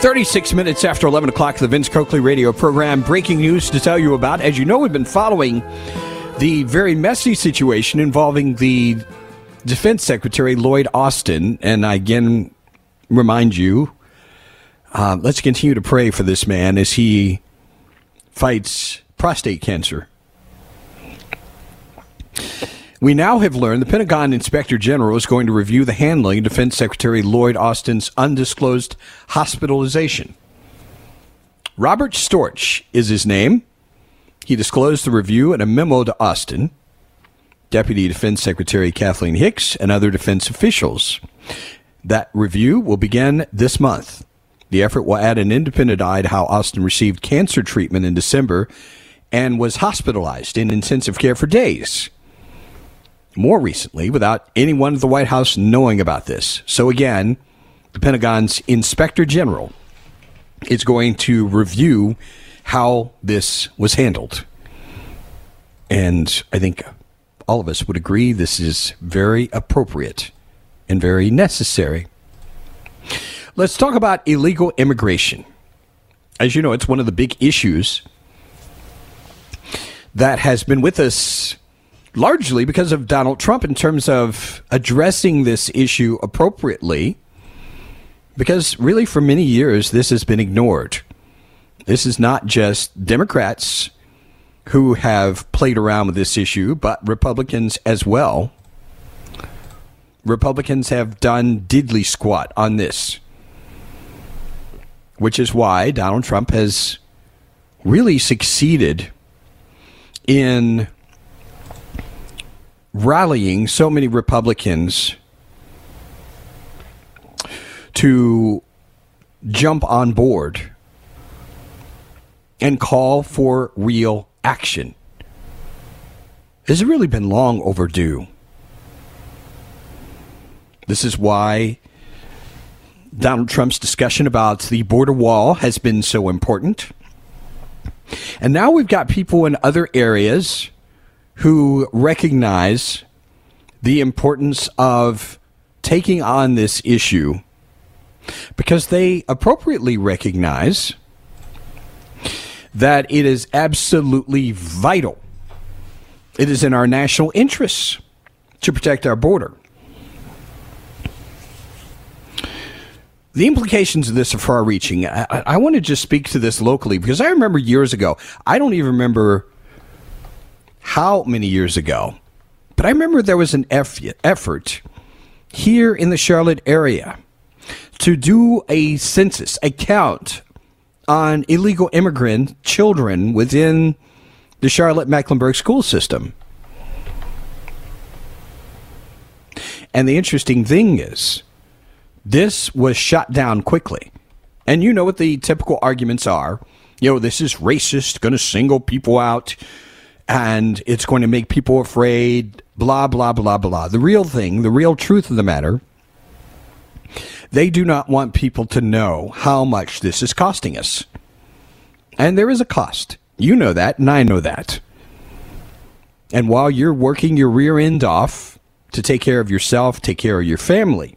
Thirty-six minutes after eleven o'clock, the Vince Coakley radio program. Breaking news to tell you about. As you know, we've been following the very messy situation involving the Defense Secretary Lloyd Austin, and I again remind you, uh, let's continue to pray for this man as he fights prostate cancer. We now have learned the Pentagon Inspector General is going to review the handling of Defense Secretary Lloyd Austin's undisclosed hospitalization. Robert Storch is his name. He disclosed the review in a memo to Austin, Deputy Defense Secretary Kathleen Hicks, and other defense officials. That review will begin this month. The effort will add an independent eye to how Austin received cancer treatment in December and was hospitalized in intensive care for days more recently without anyone at the White House knowing about this. So, again, the Pentagon's inspector general is going to review how this was handled. And I think all of us would agree this is very appropriate and very necessary. Let's talk about illegal immigration. As you know, it's one of the big issues that has been with us largely because of Donald Trump in terms of addressing this issue appropriately. Because really, for many years, this has been ignored. This is not just Democrats who have played around with this issue, but Republicans as well. Republicans have done diddly squat on this, which is why Donald Trump has really succeeded in rallying so many Republicans to jump on board and call for real action. has really been long overdue. This is why Donald Trump's discussion about the border wall has been so important. And now we've got people in other areas who recognize the importance of taking on this issue because they appropriately recognize that it is absolutely vital. It is in our national interests to protect our border. The implications of this are far reaching. I, I, want to just speak to this locally because I remember years ago, I don't even remember how many years ago, but I remember there was an effort here in the Charlotte area to do a census, a count on illegal immigrant children within the Charlotte Mecklenburg school system. And the interesting thing is, this was shut down quickly. And you know what the typical arguments are. You know, this is racist, going to single people out, and it's going to make people afraid, blah, blah, blah, blah. The real thing, the real truth of the matter, they do not want people to know how much this is costing us. And there is a cost. You know that, and I know that. And while you're working your rear end off to take care of yourself, take care of your family,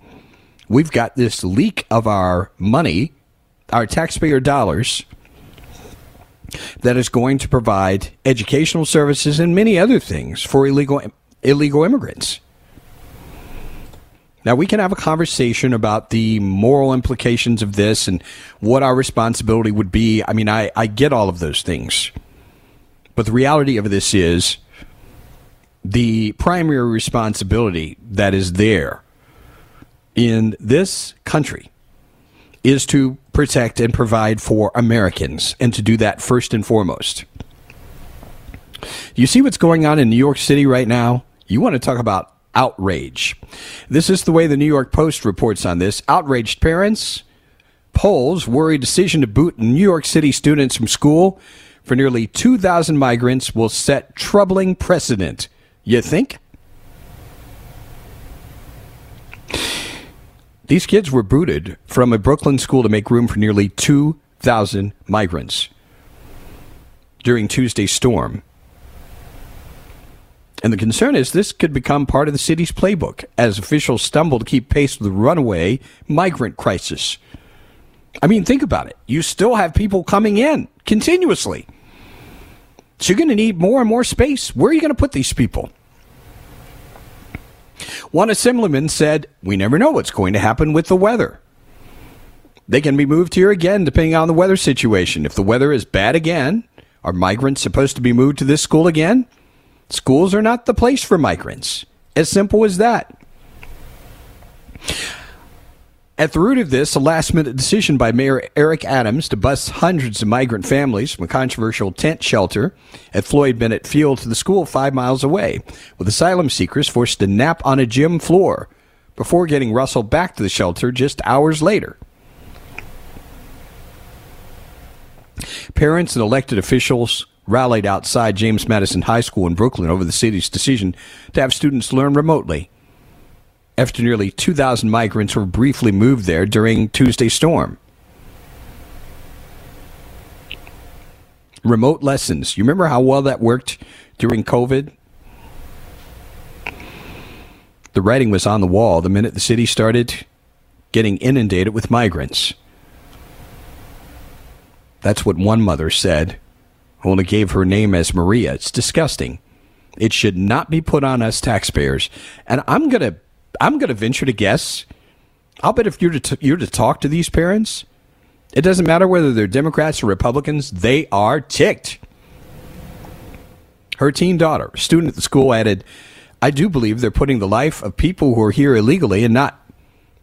we've got this leak of our money, our taxpayer dollars, that is going to provide educational services and many other things for illegal illegal immigrants. Now, we can have a conversation about the moral implications of this and what our responsibility would be. I mean, I, I get all of those things. But the reality of this is the primary responsibility that is there in this country is to protect and provide for Americans and to do that first and foremost. You see what's going on in New York City right now? You want to talk about outrage. This is the way the New York Post reports on this. Outraged parents, polls worry decision to boot New York City students from school for nearly 2,000 migrants will set troubling precedent. You think? These kids were booted from a Brooklyn school to make room for nearly 2,000 migrants during Tuesday's storm. And the concern is this could become part of the city's playbook as officials stumble to keep pace with the runaway migrant crisis. I mean, think about it. You still have people coming in continuously. So you're going to need more and more space. Where are you going to put these people? One assemblyman said, We never know what's going to happen with the weather. They can be moved here again depending on the weather situation. If the weather is bad again, are migrants supposed to be moved to this school again? Schools are not the place for migrants. As simple as that. At the root of this, a last minute decision by Mayor Eric Adams to bus hundreds of migrant families from a controversial tent shelter at Floyd Bennett Field to the school five miles away, with asylum seekers forced to nap on a gym floor before getting Russell back to the shelter just hours later. Parents and elected officials rallied outside James Madison High School in Brooklyn over the city's decision to have students learn remotely. After nearly 2,000 migrants were briefly moved there during Tuesday's storm. Remote lessons. You remember how well that worked during COVID? The writing was on the wall the minute the city started getting inundated with migrants. That's what one mother said only gave her name as Maria. It's disgusting. It should not be put on us taxpayers. And I'm gonna I'm gonna venture to guess. I'll bet if you're to t- you're to talk to these parents, it doesn't matter whether they're Democrats or Republicans. They are ticked. Her teen daughter, student at the school, added, "I do believe they're putting the life of people who are here illegally and not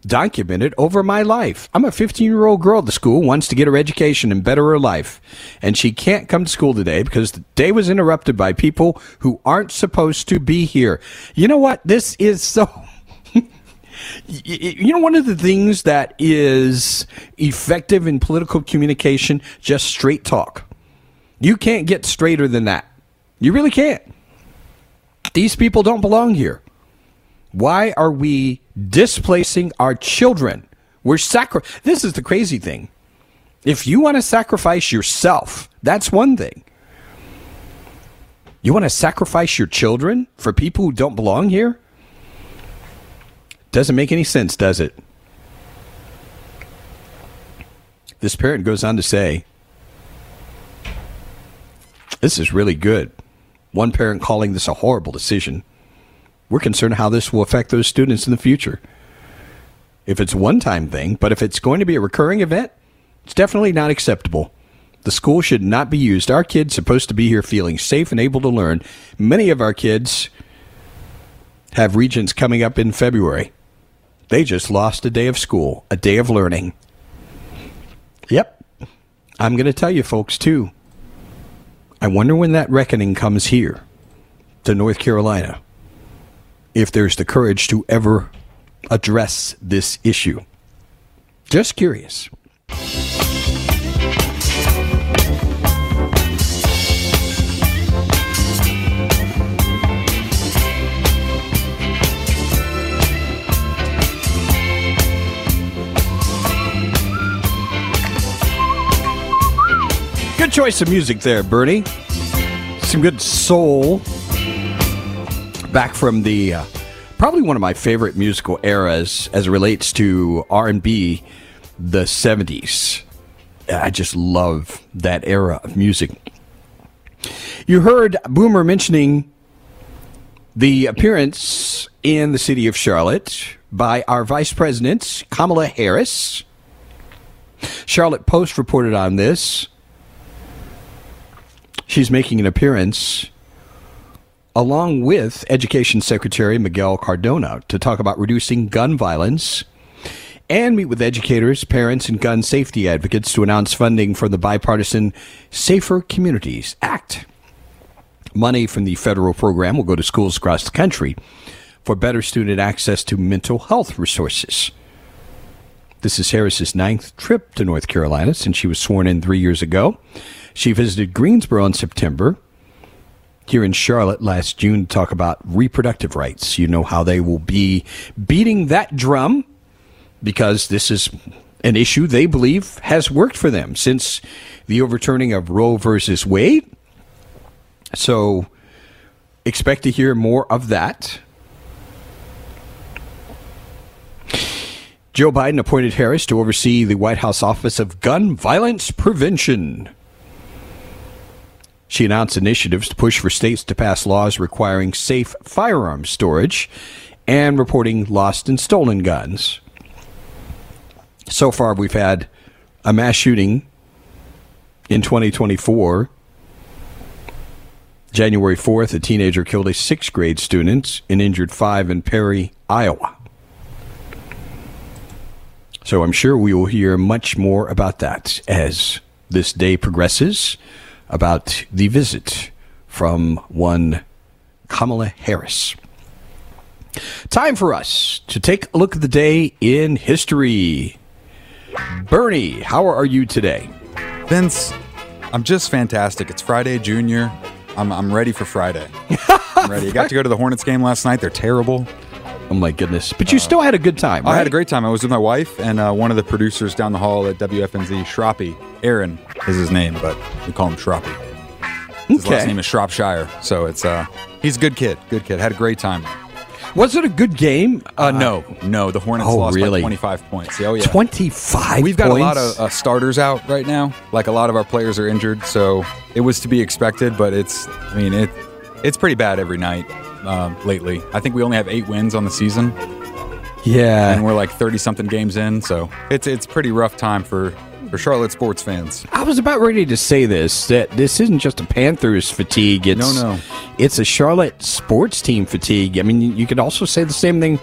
documented over my life. I'm a 15 year old girl the school, wants to get her education and better her life. And she can't come to school today because the day was interrupted by people who aren't supposed to be here. You know what? This is so. you know, one of the things that is effective in political communication, just straight talk. You can't get straighter than that. You really can't. These people don't belong here. Why are we displacing our children? We're sacri- This is the crazy thing. If you want to sacrifice yourself, that's one thing. You want to sacrifice your children for people who don't belong here? Doesn't make any sense, does it? This parent goes on to say, This is really good. One parent calling this a horrible decision. We're concerned how this will affect those students in the future. If it's one time thing, but if it's going to be a recurring event, it's definitely not acceptable. The school should not be used. Our kids supposed to be here feeling safe and able to learn. Many of our kids have regents coming up in February. They just lost a day of school, a day of learning. Yep. I'm going to tell you folks too. I wonder when that reckoning comes here to North Carolina. If there's the courage to ever address this issue. Just curious. Good choice of music there, Bernie. Some good soul. Back from the uh, probably one of my favorite musical eras as it relates to R&B, the 70s. I just love that era of music. You heard Boomer mentioning the appearance in the city of Charlotte by our Vice President, Kamala Harris. Charlotte Post reported on this. She's making an appearance along with Education Secretary Miguel Cardona to talk about reducing gun violence and meet with educators, parents, and gun safety advocates to announce funding for the bipartisan Safer Communities Act. Money from the federal program will go to schools across the country for better student access to mental health resources. This is Harris's ninth trip to North Carolina since she was sworn in three years ago. She visited Greensboro in September, here in Charlotte last June to talk about reproductive rights. You know how they will be beating that drum because this is an issue they believe has worked for them since the overturning of Roe versus Wade. So expect to hear more of that. Joe Biden appointed Harris to oversee the White House Office of Gun Violence Prevention. She announced initiatives to push for states to pass laws requiring safe firearms storage and reporting lost and stolen guns. So far, we've had a mass shooting in 2024. January 4th, a teenager killed a sixth grade student and injured five in Perry, Iowa. So I'm sure we will hear much more about that as this day progresses about the visit from one Kamala Harris. Time for us to take a look at the day in history. Bernie, how are you today? Vince, I'm just fantastic. It's Friday, Junior. I'm, I'm ready for Friday. I'm ready. I got to go to the Hornets game last night. They're terrible. Oh my goodness! But you still had a good time. I had a great time. I was with my wife and uh, one of the producers down the hall at WFNZ, Shroppy. Aaron is his name, but we call him Shroppy. His Okay. last name is Shropshire, so it's uh, he's a good kid. Good kid. Had a great time. Was it a good game? Uh, no, no, the Hornets oh, lost really? by 25 points. Oh yeah, Twenty-five. We've got a lot of uh, starters out right now. Like a lot of our players are injured, so it was to be expected. But it's, I mean, it, it's pretty bad every night um, lately. I think we only have eight wins on the season, yeah. and we're like thirty something games in. So it's it's pretty rough time for for Charlotte sports fans. I was about ready to say this that this isn't just a Panthers fatigue. It's, No, no. It's a Charlotte sports team fatigue. I mean, you could also say the same thing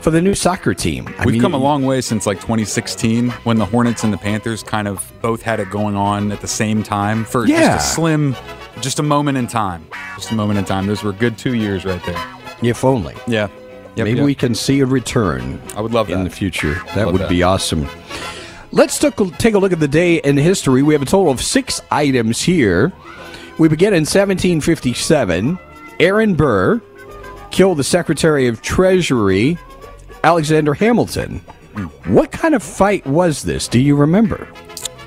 for the new soccer team. I We've mean, come a long way since like 2016 when the Hornets and the Panthers kind of both had it going on at the same time for Yeah. just a slim, just a moment in time. Just a moment in time. Those were good two years right there. If only. Yeah. Yep, Maybe yep. we can see a return. I would love that. in the future. That Love would that. be awesome. Let's take a look at the day in history. We have a total of six items here. We begin in 1757. Aaron Burr killed the Secretary of Treasury, Alexander Hamilton. What kind of fight was this? Do you remember?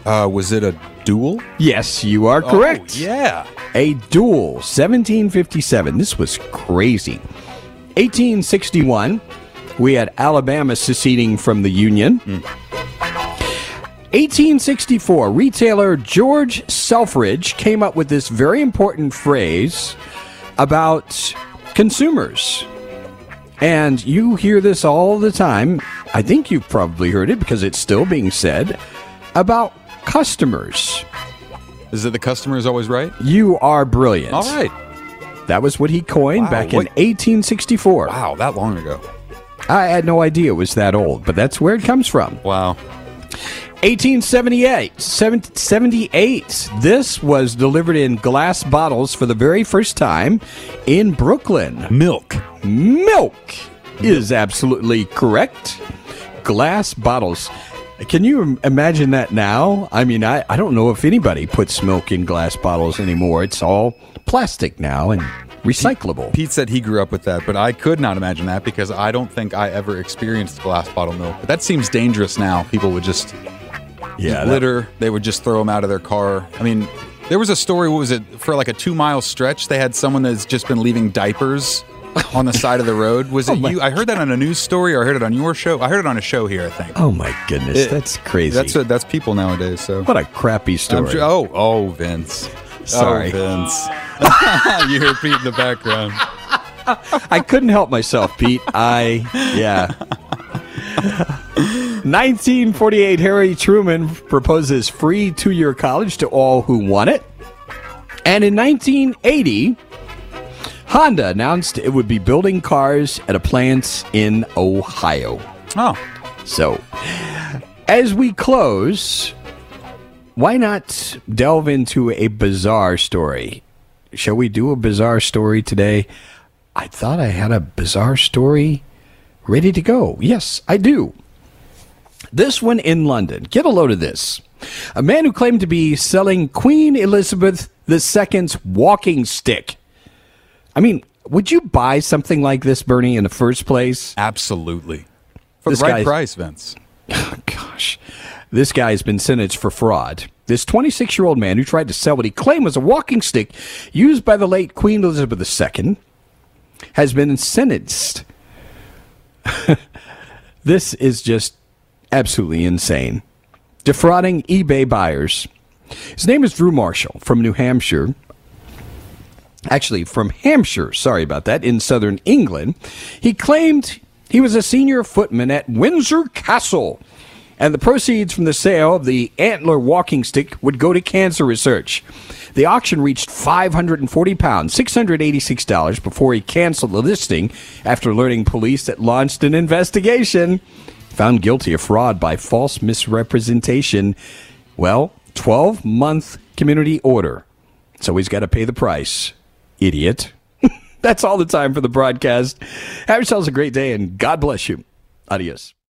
Uh, was it a duel? Yes, you are oh, correct. Oh, yeah. A duel, 1757. This was crazy. 1861, we had Alabama seceding from the Union. 1864, retailer George Selfridge came up with this very important phrase about consumers. And you hear this all the time. I think you've probably heard it because it's still being said about customers. Is it the customer is always right? You are brilliant. All right. That was what he coined Wow, back in 1864. Wow, that long ago. I had no idea it was that old, but that's where it comes from. Wow. 1878. 78. This was delivered in glass bottles for the very first time in Brooklyn. Milk. Milk is absolutely correct. Glass bottles. Can you imagine that now? I mean, I, I don't know if anybody puts milk in glass bottles anymore. It's all plastic now and recyclable. Pete said he grew up with that, but I could not imagine that because I don't think I ever experienced glass bottle milk. But that seems dangerous now. People would just yeah, that- litter. They would just throw them out of their car. I mean, there was a story. What was it for? Like a two mile stretch, they had someone that's just been leaving diapers on the side of the road. Was oh it my- you? I heard that on a news story, or I heard it on your show. I heard it on a show here. I think. Oh my goodness, It- that's crazy. That's what, that's people nowadays. So what a crappy I'm story. sure- oh, oh, Vince. Sorry. oh, Vince. you hear Pete in the background. I couldn't help myself, Pete. I yeah. 1948, Harry Truman proposes free two-year college to all who want it. And in 1980, Honda announced it would be building cars at a plant in Ohio. Oh, So, as we close, why not delve into a bizarre story? Shall we do a bizarre story today? I thought I had a bizarre story ready to go. Yes, I do. This one in London. Get a load of this. A man who claimed to be selling Queen Elizabeth II's walking stick. I mean, would you buy something like this, Bernie, in the first place? absolutely. For This the right price, Vince. Gosh, this guy's been sentenced for fraud. This 26 year old man who tried to sell what he claimed was a walking stick used by the late Queen Elizabeth II has been sentenced. this is just absolutely insane. Defrauding eBay buyers. His name is Drew Marshall from New Hampshire. Actually, from Hampshire, sorry about that, in southern England. He claimed he was a senior footman at Windsor Castle, and the proceeds from the sale of the antler walking stick would go to cancer research. The auction reached 540 pounds, $686, before he canceled the listing after learning police had launched an investigation. Found guilty of fraud by false misrepresentation. Well, 12 month community order. So he's got to pay the price. Idiot. That's all the time for the broadcast. Have yourselves a great day and God bless you. Adios.